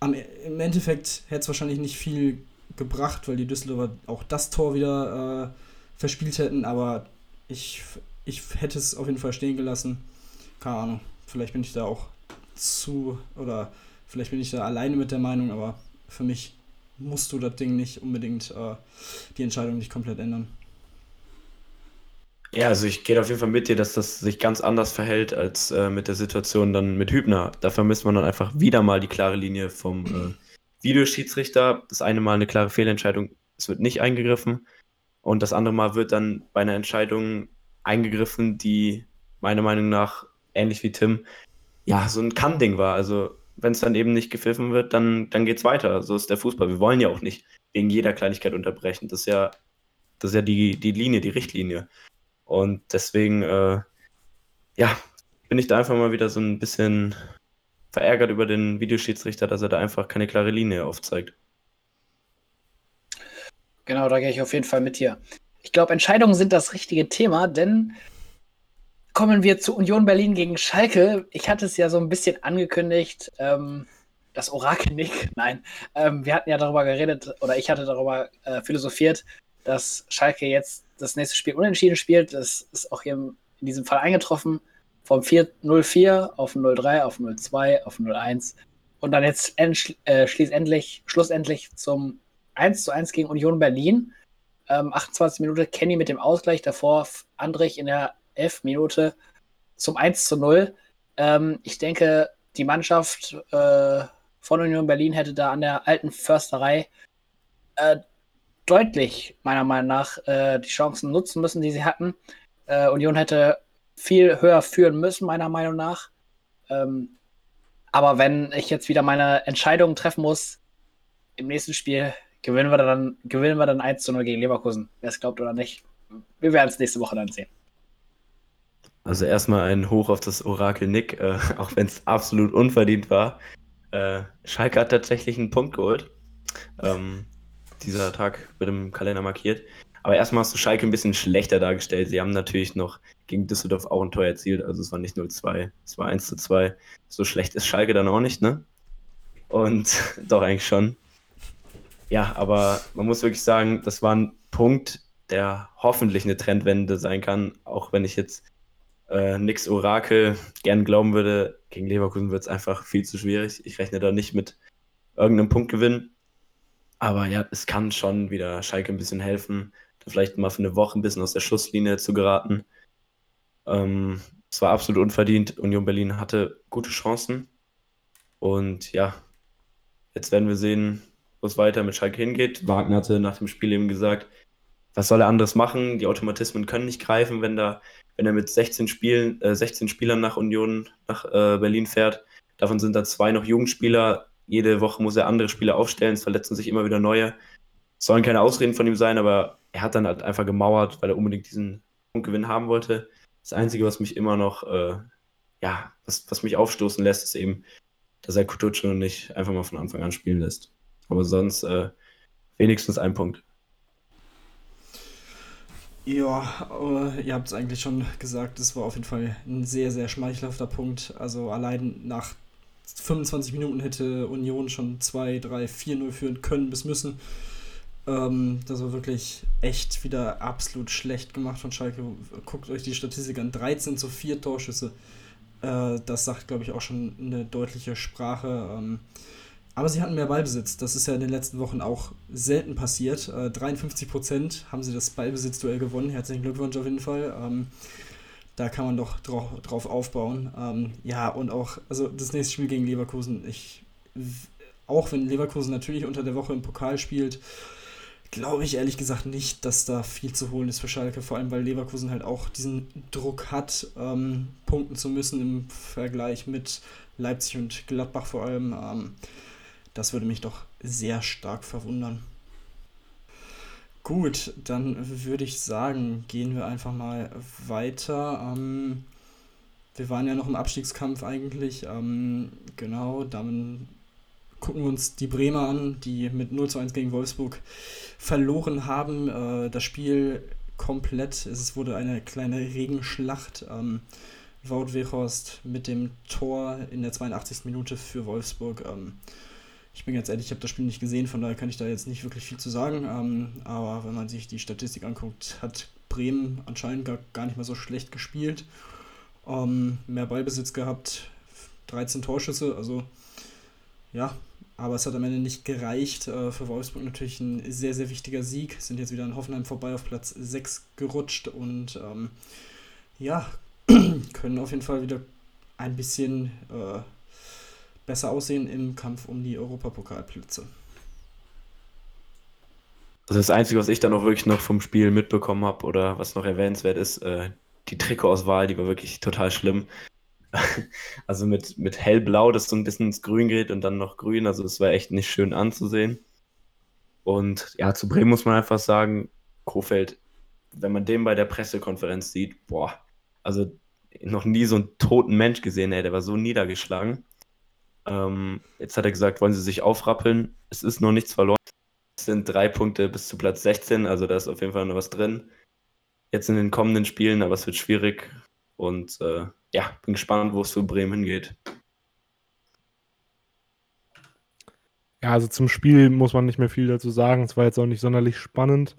am, im Endeffekt hätte es wahrscheinlich nicht viel gebracht, weil die Düsseldorfer auch das Tor wieder äh, verspielt hätten, aber ich, ich hätte es auf jeden Fall stehen gelassen. Keine Ahnung, vielleicht bin ich da auch zu, oder vielleicht bin ich da alleine mit der Meinung, aber für mich musst du das Ding nicht unbedingt, äh, die Entscheidung nicht komplett ändern. Ja, also ich gehe auf jeden Fall mit dir, dass das sich ganz anders verhält als äh, mit der Situation dann mit Hübner. Da vermisst man dann einfach wieder mal die klare Linie vom äh, Videoschiedsrichter. Das eine Mal eine klare Fehlentscheidung, es wird nicht eingegriffen. Und das andere Mal wird dann bei einer Entscheidung eingegriffen, die meiner Meinung nach, ähnlich wie Tim, ja, so ein Kann-Ding war. Also wenn es dann eben nicht gepfiffen wird, dann, dann geht es weiter. So ist der Fußball. Wir wollen ja auch nicht wegen jeder Kleinigkeit unterbrechen. Das ist ja, das ist ja die, die Linie, die Richtlinie. Und deswegen, äh, ja, bin ich da einfach mal wieder so ein bisschen verärgert über den Videoschiedsrichter, dass er da einfach keine klare Linie aufzeigt. Genau, da gehe ich auf jeden Fall mit dir. Ich glaube, Entscheidungen sind das richtige Thema, denn kommen wir zu Union Berlin gegen Schalke. Ich hatte es ja so ein bisschen angekündigt, ähm, das Orakelnick. Nein, ähm, wir hatten ja darüber geredet, oder ich hatte darüber äh, philosophiert, dass Schalke jetzt das nächste Spiel unentschieden spielt. Das ist auch hier in diesem Fall eingetroffen. Vom 0-4 auf 0-3, auf 0-2, auf 0-1. Und dann jetzt äh, schließlich, schlussendlich zum 1 1 gegen Union Berlin. Ähm, 28 Minuten Kenny mit dem Ausgleich, davor Andrich in der 11 Minute zum 1 0. Ähm, ich denke, die Mannschaft äh, von Union Berlin hätte da an der alten Försterei äh, deutlich, meiner Meinung nach, äh, die Chancen nutzen müssen, die sie hatten. Äh, Union hätte viel höher führen müssen, meiner Meinung nach. Ähm, aber wenn ich jetzt wieder meine Entscheidung treffen muss, im nächsten Spiel gewinnen wir dann, gewinnen wir dann 1 zu 0 gegen Leverkusen. Wer es glaubt oder nicht. Wir werden es nächste Woche dann sehen. Also erstmal ein Hoch auf das Orakel Nick, äh, auch wenn es absolut unverdient war. Äh, Schalke hat tatsächlich einen Punkt geholt. Ähm, dieser Tag wird im Kalender markiert. Aber erstmal hast du Schalke ein bisschen schlechter dargestellt. Sie haben natürlich noch gegen Düsseldorf auch ein Tor erzielt. Also es war nicht 0-2, es war 1 2. So schlecht ist Schalke dann auch nicht, ne? Und doch eigentlich schon. Ja, aber man muss wirklich sagen, das war ein Punkt, der hoffentlich eine Trendwende sein kann. Auch wenn ich jetzt äh, nix Orakel gern glauben würde, gegen Leverkusen wird es einfach viel zu schwierig. Ich rechne da nicht mit irgendeinem Punktgewinn. Aber ja, es kann schon wieder Schalke ein bisschen helfen, da vielleicht mal für eine Woche ein bisschen aus der Schusslinie zu geraten. Ähm, es war absolut unverdient. Union Berlin hatte gute Chancen. Und ja, jetzt werden wir sehen, wo es weiter mit Schalke hingeht. Wagner hatte nach dem Spiel eben gesagt, was soll er anderes machen? Die Automatismen können nicht greifen, wenn, da, wenn er mit 16, Spielen, äh, 16 Spielern nach Union, nach äh, Berlin fährt. Davon sind da zwei noch Jugendspieler jede Woche muss er andere Spieler aufstellen, es verletzen sich immer wieder neue. Es sollen keine Ausreden von ihm sein, aber er hat dann halt einfach gemauert, weil er unbedingt diesen Punktgewinn haben wollte. Das Einzige, was mich immer noch, äh, ja, was, was mich aufstoßen lässt, ist eben, dass er Kutucu nicht einfach mal von Anfang an spielen lässt. Aber sonst äh, wenigstens ein Punkt. Ja, äh, ihr habt es eigentlich schon gesagt, es war auf jeden Fall ein sehr, sehr schmeichelhafter Punkt. Also allein nach 25 Minuten hätte Union schon 2, 3, 4-0 führen können bis müssen. Ähm, das war wirklich echt wieder absolut schlecht gemacht von Schalke. Guckt euch die Statistik an. 13 zu 4 Torschüsse. Äh, das sagt, glaube ich, auch schon eine deutliche Sprache. Ähm, aber sie hatten mehr Ballbesitz. Das ist ja in den letzten Wochen auch selten passiert. Äh, 53 Prozent haben sie das Ballbesitzduell gewonnen. Herzlichen Glückwunsch auf jeden Fall. Ähm, da kann man doch drauf, drauf aufbauen. Ähm, ja, und auch, also das nächste Spiel gegen Leverkusen, ich, auch wenn Leverkusen natürlich unter der Woche im Pokal spielt, glaube ich ehrlich gesagt nicht, dass da viel zu holen ist für Schalke, vor allem weil Leverkusen halt auch diesen Druck hat, ähm, punkten zu müssen im Vergleich mit Leipzig und Gladbach vor allem. Ähm, das würde mich doch sehr stark verwundern. Gut, dann würde ich sagen, gehen wir einfach mal weiter. Ähm, wir waren ja noch im Abstiegskampf eigentlich. Ähm, genau, dann gucken wir uns die Bremer an, die mit 0 zu 1 gegen Wolfsburg verloren haben. Äh, das Spiel komplett, es wurde eine kleine Regenschlacht. Ähm, Wout Weghorst mit dem Tor in der 82. Minute für Wolfsburg. Ähm, ich bin ganz ehrlich, ich habe das Spiel nicht gesehen, von daher kann ich da jetzt nicht wirklich viel zu sagen. Ähm, aber wenn man sich die Statistik anguckt, hat Bremen anscheinend gar, gar nicht mal so schlecht gespielt. Ähm, mehr Ballbesitz gehabt, 13 Torschüsse, also ja, aber es hat am Ende nicht gereicht. Äh, für Wolfsburg natürlich ein sehr, sehr wichtiger Sieg. Sind jetzt wieder in Hoffenheim vorbei auf Platz 6 gerutscht und ähm, ja, können auf jeden Fall wieder ein bisschen äh, besser aussehen im Kampf um die Europapokalplätze. Also das Einzige, was ich dann auch wirklich noch vom Spiel mitbekommen habe oder was noch erwähnenswert ist, äh, die Trikotauswahl, die war wirklich total schlimm. also mit, mit hellblau, das so ein bisschen ins Grün geht und dann noch grün, also das war echt nicht schön anzusehen. Und ja, zu Bremen muss man einfach sagen, Kofeld, wenn man den bei der Pressekonferenz sieht, boah, also noch nie so einen toten Mensch gesehen, ey, der war so niedergeschlagen. Ähm, jetzt hat er gesagt, wollen sie sich aufrappeln. Es ist noch nichts verloren. Es sind drei Punkte bis zu Platz 16, also da ist auf jeden Fall noch was drin. Jetzt in den kommenden Spielen, aber es wird schwierig. Und äh, ja, bin gespannt, wo es für Bremen hingeht. Ja, also zum Spiel muss man nicht mehr viel dazu sagen. Es war jetzt auch nicht sonderlich spannend.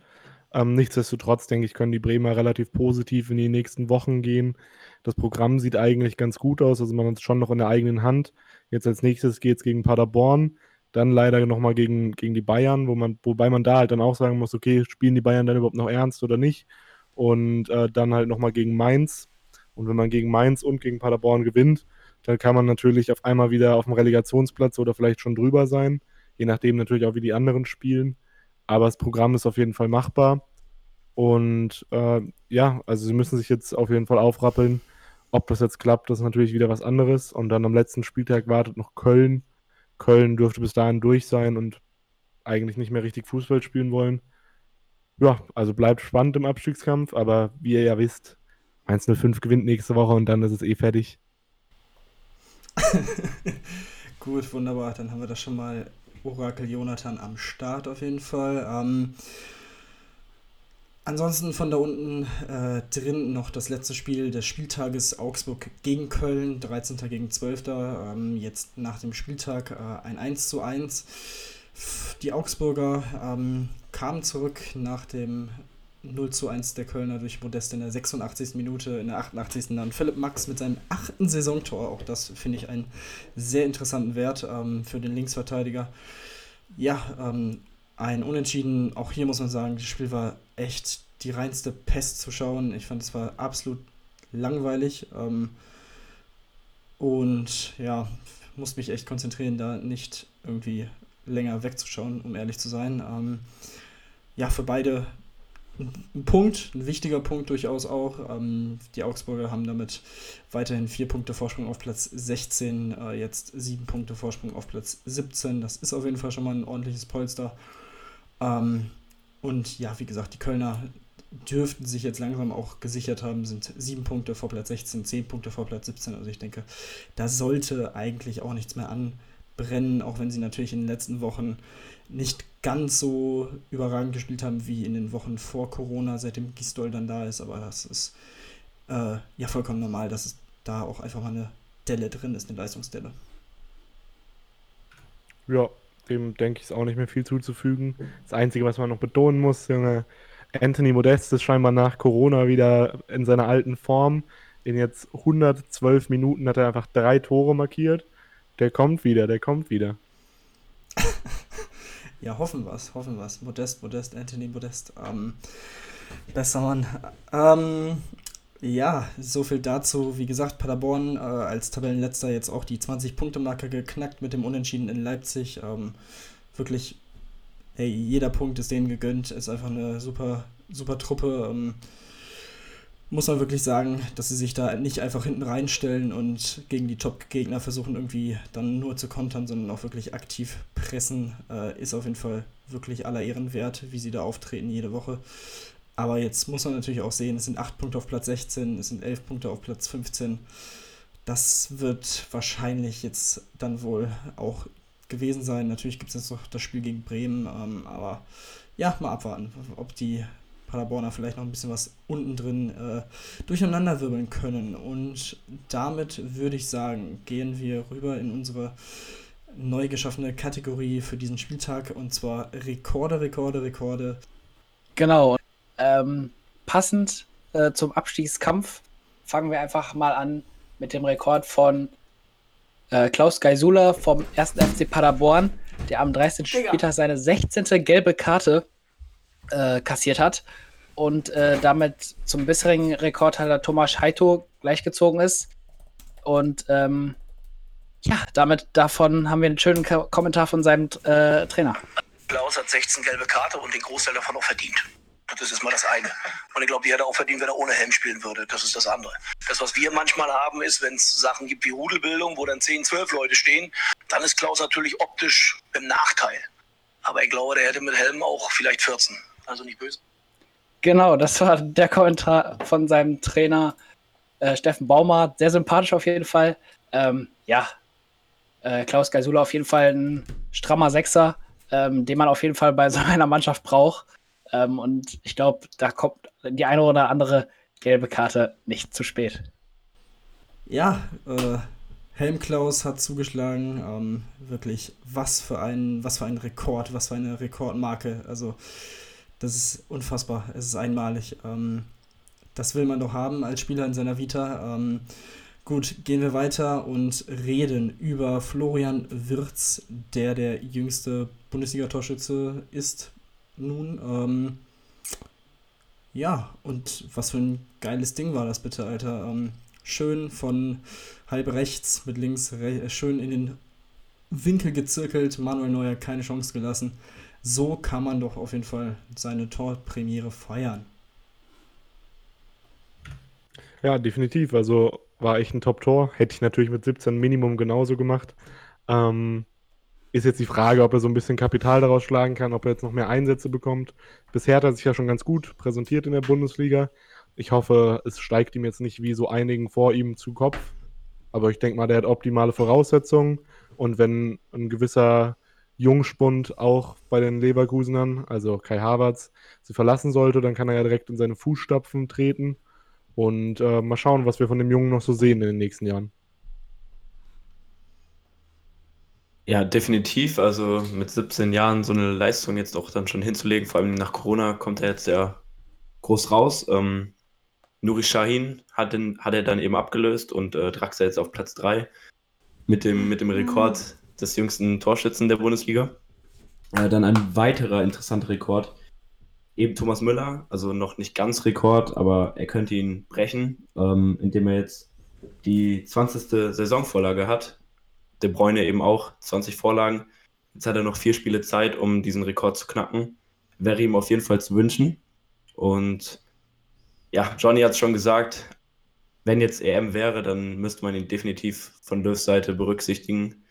Ähm, nichtsdestotrotz, denke ich, können die Bremer relativ positiv in die nächsten Wochen gehen. Das Programm sieht eigentlich ganz gut aus, also man hat es schon noch in der eigenen Hand. Jetzt als nächstes geht es gegen Paderborn, dann leider nochmal gegen, gegen die Bayern, wo man, wobei man da halt dann auch sagen muss, okay, spielen die Bayern dann überhaupt noch ernst oder nicht? Und äh, dann halt nochmal gegen Mainz, Und wenn man gegen Mainz und gegen Paderborn gewinnt, dann kann man natürlich auf einmal wieder auf dem Relegationsplatz oder vielleicht schon drüber sein, je nachdem natürlich auch, wie die anderen spielen. Aber das Programm ist auf jeden Fall machbar. Und äh, ja, also sie müssen sich jetzt auf jeden Fall aufrappeln. Ob das jetzt klappt, das ist natürlich wieder was anderes. Und dann am letzten Spieltag wartet noch Köln. Köln dürfte bis dahin durch sein und eigentlich nicht mehr richtig Fußball spielen wollen. Ja, also bleibt spannend im Abstiegskampf, aber wie ihr ja wisst, 1-0-5 gewinnt nächste Woche und dann ist es eh fertig. Gut, wunderbar. Dann haben wir das schon mal Orakel Jonathan am Start auf jeden Fall. Ähm, ansonsten von da unten äh, drin noch das letzte Spiel des Spieltages Augsburg gegen Köln, 13. gegen 12. Ähm, jetzt nach dem Spieltag äh, ein 1 zu 1. Die Augsburger ähm, kamen zurück nach dem 0 zu 1 der Kölner durch Modest in der 86. Minute, in der 88. dann Philipp Max mit seinem achten Saisontor. Auch das finde ich einen sehr interessanten Wert ähm, für den Linksverteidiger. Ja, ähm, ein Unentschieden, auch hier muss man sagen, das Spiel war echt die reinste Pest zu schauen. Ich fand, es war absolut langweilig. Ähm, und ja, muss mich echt konzentrieren, da nicht irgendwie länger wegzuschauen, um ehrlich zu sein. Ähm, ja, für beide ein Punkt, ein wichtiger Punkt durchaus auch. Ähm, die Augsburger haben damit weiterhin vier Punkte Vorsprung auf Platz 16, äh, jetzt sieben Punkte Vorsprung auf Platz 17. Das ist auf jeden Fall schon mal ein ordentliches Polster. Ähm, und ja, wie gesagt, die Kölner dürften sich jetzt langsam auch gesichert haben, sind sieben Punkte vor Platz 16, zehn Punkte vor Platz 17. Also ich denke, da sollte eigentlich auch nichts mehr anbrennen, auch wenn sie natürlich in den letzten Wochen nicht ganz so überragend gespielt haben wie in den Wochen vor Corona, seitdem Gistol dann da ist. Aber das ist äh, ja vollkommen normal, dass es da auch einfach mal eine Delle drin ist, eine Leistungsdelle. Ja, dem denke ich, ist auch nicht mehr viel zuzufügen. Das Einzige, was man noch betonen muss, Junge, Anthony Modest ist scheinbar nach Corona wieder in seiner alten Form. In jetzt 112 Minuten hat er einfach drei Tore markiert. Der kommt wieder, der kommt wieder. Ja, hoffen wir's, hoffen wir's. Modest, Modest, Anthony Modest. Ähm, besser Mann. Ähm, ja, so viel dazu. Wie gesagt, Paderborn äh, als Tabellenletzter jetzt auch die 20-Punkte-Marke geknackt mit dem Unentschieden in Leipzig. Ähm, wirklich, hey, jeder Punkt ist denen gegönnt. Ist einfach eine super, super Truppe. Ähm, muss man wirklich sagen, dass sie sich da nicht einfach hinten reinstellen und gegen die Top-Gegner versuchen irgendwie dann nur zu kontern, sondern auch wirklich aktiv pressen, äh, ist auf jeden Fall wirklich aller Ehren wert, wie sie da auftreten jede Woche. Aber jetzt muss man natürlich auch sehen, es sind 8 Punkte auf Platz 16, es sind 11 Punkte auf Platz 15. Das wird wahrscheinlich jetzt dann wohl auch gewesen sein. Natürlich gibt es jetzt noch das Spiel gegen Bremen, ähm, aber ja, mal abwarten, ob die Paderborner vielleicht noch ein bisschen was unten drin äh, durcheinanderwirbeln können. Und damit würde ich sagen, gehen wir rüber in unsere neu geschaffene Kategorie für diesen Spieltag und zwar Rekorde, Rekorde, Rekorde. Genau. Ähm, passend äh, zum Abstiegskampf fangen wir einfach mal an mit dem Rekord von äh, Klaus Geisula vom 1. FC Paderborn, der am 13. Spieltag seine 16. gelbe Karte äh, kassiert hat und äh, damit zum bisherigen Rekordhalter Thomas Heito gleichgezogen ist. Und ähm, ja, damit davon haben wir einen schönen Ko Kommentar von seinem äh, Trainer. Klaus hat 16 gelbe Karte und den Großteil davon auch verdient. Das ist mal das eine. Und ich glaube, die hätte auch verdient, wenn er ohne Helm spielen würde. Das ist das andere. Das, was wir manchmal haben, ist, wenn es Sachen gibt wie Rudelbildung, wo dann 10, 12 Leute stehen, dann ist Klaus natürlich optisch im Nachteil. Aber ich glaube, der hätte mit Helm auch vielleicht 14. Also nicht böse. Genau, das war der Kommentar von seinem Trainer äh, Steffen Baumer. Sehr sympathisch auf jeden Fall. Ähm, ja, äh, Klaus Geisula auf jeden Fall ein strammer Sechser, ähm, den man auf jeden Fall bei so einer Mannschaft braucht. Ähm, und ich glaube, da kommt die eine oder andere gelbe Karte nicht zu spät. Ja, äh, Helm Klaus hat zugeschlagen. Ähm, wirklich, was für ein, was für ein Rekord, was für eine Rekordmarke. Also das ist unfassbar. Es ist einmalig. Ähm, das will man doch haben als Spieler in seiner Vita. Ähm, gut, gehen wir weiter und reden über Florian Wirz, der der jüngste Bundesliga-Torschütze ist nun. Ähm, Ja, und was für ein geiles Ding war das bitte, Alter. Ähm, schön von halb rechts mit links, re schön in den Winkel gezirkelt, Manuel Neuer keine Chance gelassen. So kann man doch auf jeden Fall seine Torpremiere feiern. Ja, definitiv. Also war echt ein Top-Tor. Hätte ich natürlich mit 17 Minimum genauso gemacht. Ähm, ist jetzt die Frage, ob er so ein bisschen Kapital daraus schlagen kann, ob er jetzt noch mehr Einsätze bekommt. Bisher hat er sich ja schon ganz gut präsentiert in der Bundesliga. Ich hoffe, es steigt ihm jetzt nicht wie so einigen vor ihm zu Kopf. Aber ich denke mal, der hat optimale Voraussetzungen. Und wenn ein gewisser Jungspund auch bei den Leverkusenern, also Kai Havertz, sie verlassen sollte, dann kann er ja direkt in seine Fußstapfen treten. Und äh, mal schauen, was wir von dem Jungen noch so sehen in den nächsten Jahren. Ja, definitiv. Also mit 17 Jahren so eine Leistung jetzt auch dann schon hinzulegen, vor allem nach Corona kommt er jetzt ja groß raus. Ähm, Nuri Sahin hat, den, hat er dann eben abgelöst und äh, Draxler jetzt auf Platz 3 mit dem, mit dem Rekord des jüngsten Torschützen der Bundesliga. Äh, dann ein weiterer interessanter Rekord eben Thomas Müller, also noch nicht ganz Rekord, aber er könnte ihn brechen, ähm, indem er jetzt die 20. Saisonvorlage hat. De Bruyne eben auch 20 Vorlagen. Jetzt hat er noch vier Spiele Zeit, um diesen Rekord zu knacken. Wäre ihm auf jeden Fall zu wünschen. Und ja, Johnny hat es schon gesagt, wenn jetzt EM wäre, dann müsste man ihn definitiv von Löws Seite berücksichtigen.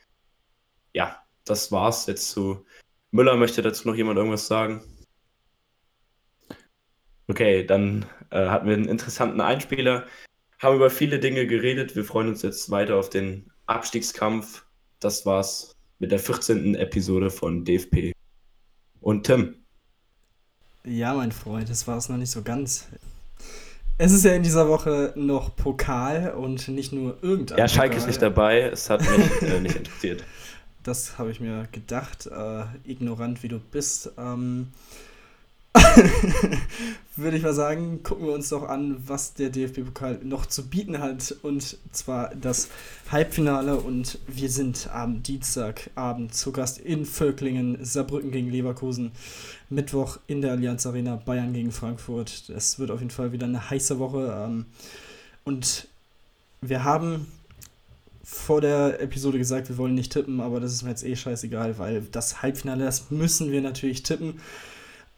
Ja, das war's jetzt zu Müller. Möchte dazu noch jemand irgendwas sagen? Okay, dann äh, hatten wir einen interessanten Einspieler, haben über viele Dinge geredet. Wir freuen uns jetzt weiter auf den Abstiegskampf. Das war's mit der 14. Episode von DFP. Und Tim. Ja, mein Freund, das war es noch nicht so ganz. Es ist ja in dieser Woche noch Pokal und nicht nur irgendein. Ja, Schalke Pokal. ist nicht dabei, es hat mich äh, nicht interessiert. Das habe ich mir gedacht, äh, ignorant wie du bist. Ähm, würde ich mal sagen, gucken wir uns doch an, was der DFB-Pokal noch zu bieten hat. Und zwar das Halbfinale. Und wir sind am Dienstagabend zu Gast in Völklingen, Saarbrücken gegen Leverkusen. Mittwoch in der Allianz Arena, Bayern gegen Frankfurt. Das wird auf jeden Fall wieder eine heiße Woche. Ähm, und wir haben vor der Episode gesagt, wir wollen nicht tippen, aber das ist mir jetzt eh scheißegal, weil das Halbfinale, das müssen wir natürlich tippen.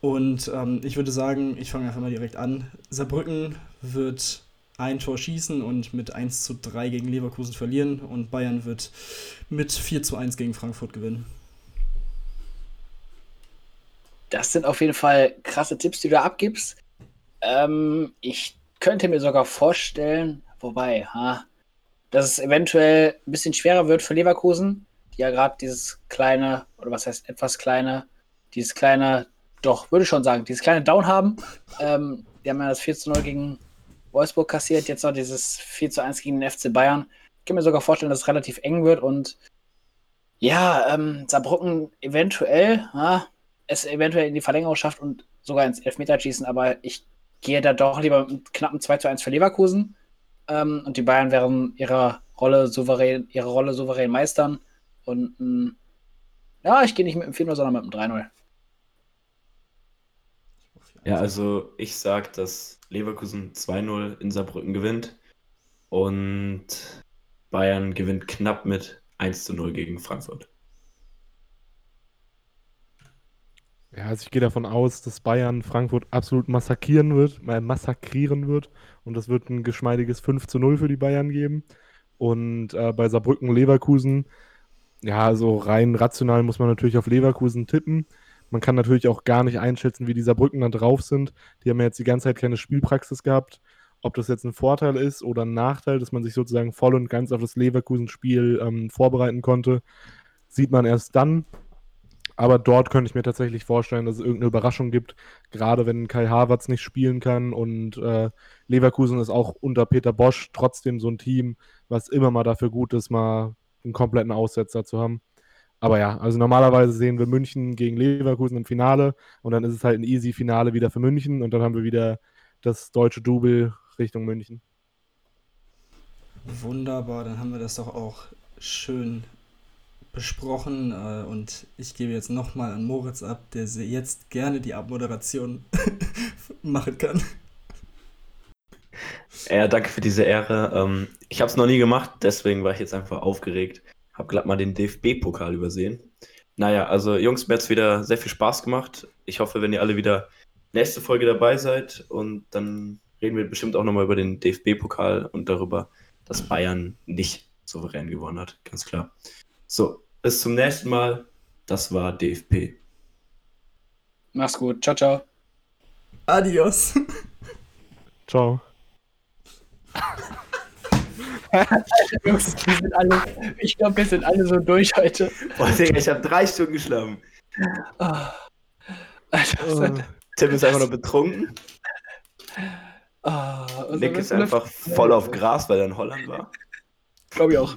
Und ähm, ich würde sagen, ich fange einfach mal direkt an. Saarbrücken wird ein Tor schießen und mit 1 zu 3 gegen Leverkusen verlieren und Bayern wird mit 4 zu 1 gegen Frankfurt gewinnen. Das sind auf jeden Fall krasse Tipps, die du da abgibst. Ähm, ich könnte mir sogar vorstellen, wobei, ha, dass es eventuell ein bisschen schwerer wird für Leverkusen, die ja gerade dieses kleine, oder was heißt etwas kleine, dieses kleine doch, würde ich schon sagen, dieses kleine Down haben. Ähm, die haben ja das 4 zu 0 gegen Wolfsburg kassiert, jetzt noch dieses 4 zu 1 gegen den FC Bayern. Ich kann mir sogar vorstellen, dass es relativ eng wird und ja, ähm, Saarbrücken eventuell, ja, es eventuell in die Verlängerung schafft und sogar ins Elfmeterschießen, aber ich gehe da doch lieber mit knappen 2 zu 1 für Leverkusen. Ähm, und die Bayern werden ihre Rolle souverän, ihre Rolle souverän meistern. Und ähm, ja, ich gehe nicht mit dem 4-0, sondern mit dem 3-0. Ja, also ich sage, dass Leverkusen 2-0 in Saarbrücken gewinnt und Bayern gewinnt knapp mit 1-0 gegen Frankfurt. Ja, also ich gehe davon aus, dass Bayern Frankfurt absolut massakrieren wird, äh, massakrieren wird. Und das wird ein geschmeidiges 5 zu 0 für die Bayern geben. Und äh, bei Saarbrücken Leverkusen, ja, so rein rational muss man natürlich auf Leverkusen tippen. Man kann natürlich auch gar nicht einschätzen, wie dieser Brücken dann drauf sind. Die haben ja jetzt die ganze Zeit keine Spielpraxis gehabt. Ob das jetzt ein Vorteil ist oder ein Nachteil, dass man sich sozusagen voll und ganz auf das Leverkusen-Spiel ähm, vorbereiten konnte, sieht man erst dann. Aber dort könnte ich mir tatsächlich vorstellen, dass es irgendeine Überraschung gibt, gerade wenn Kai Havertz nicht spielen kann. Und äh, Leverkusen ist auch unter Peter Bosch trotzdem so ein Team, was immer mal dafür gut ist, mal einen kompletten Aussetzer zu haben. Aber ja, also normalerweise sehen wir München gegen Leverkusen im Finale und dann ist es halt ein easy Finale wieder für München und dann haben wir wieder das deutsche Double Richtung München. Wunderbar, dann haben wir das doch auch schön besprochen äh, und ich gebe jetzt nochmal an Moritz ab, der jetzt gerne die Abmoderation machen kann. Ja, danke für diese Ehre. Ähm, ich habe es noch nie gemacht, deswegen war ich jetzt einfach aufgeregt. Hab glatt mal den DFB-Pokal übersehen. Naja, also Jungs, mir hat's wieder sehr viel Spaß gemacht. Ich hoffe, wenn ihr alle wieder nächste Folge dabei seid und dann reden wir bestimmt auch nochmal über den DFB-Pokal und darüber, dass Bayern nicht souverän gewonnen hat. Ganz klar. So, bis zum nächsten Mal. Das war DFP. Mach's gut. Ciao, ciao. Adios. Ciao. Jungs, wir sind alle, ich glaube, wir sind alle so durch heute. Boah, Digga, ich habe drei Stunden geschlafen. Ah. Alter, Äh, Tim ist einfach nur betrunken. und Nick ist einfach voll auf Gras, weil er in Holland war. Glaube ich auch.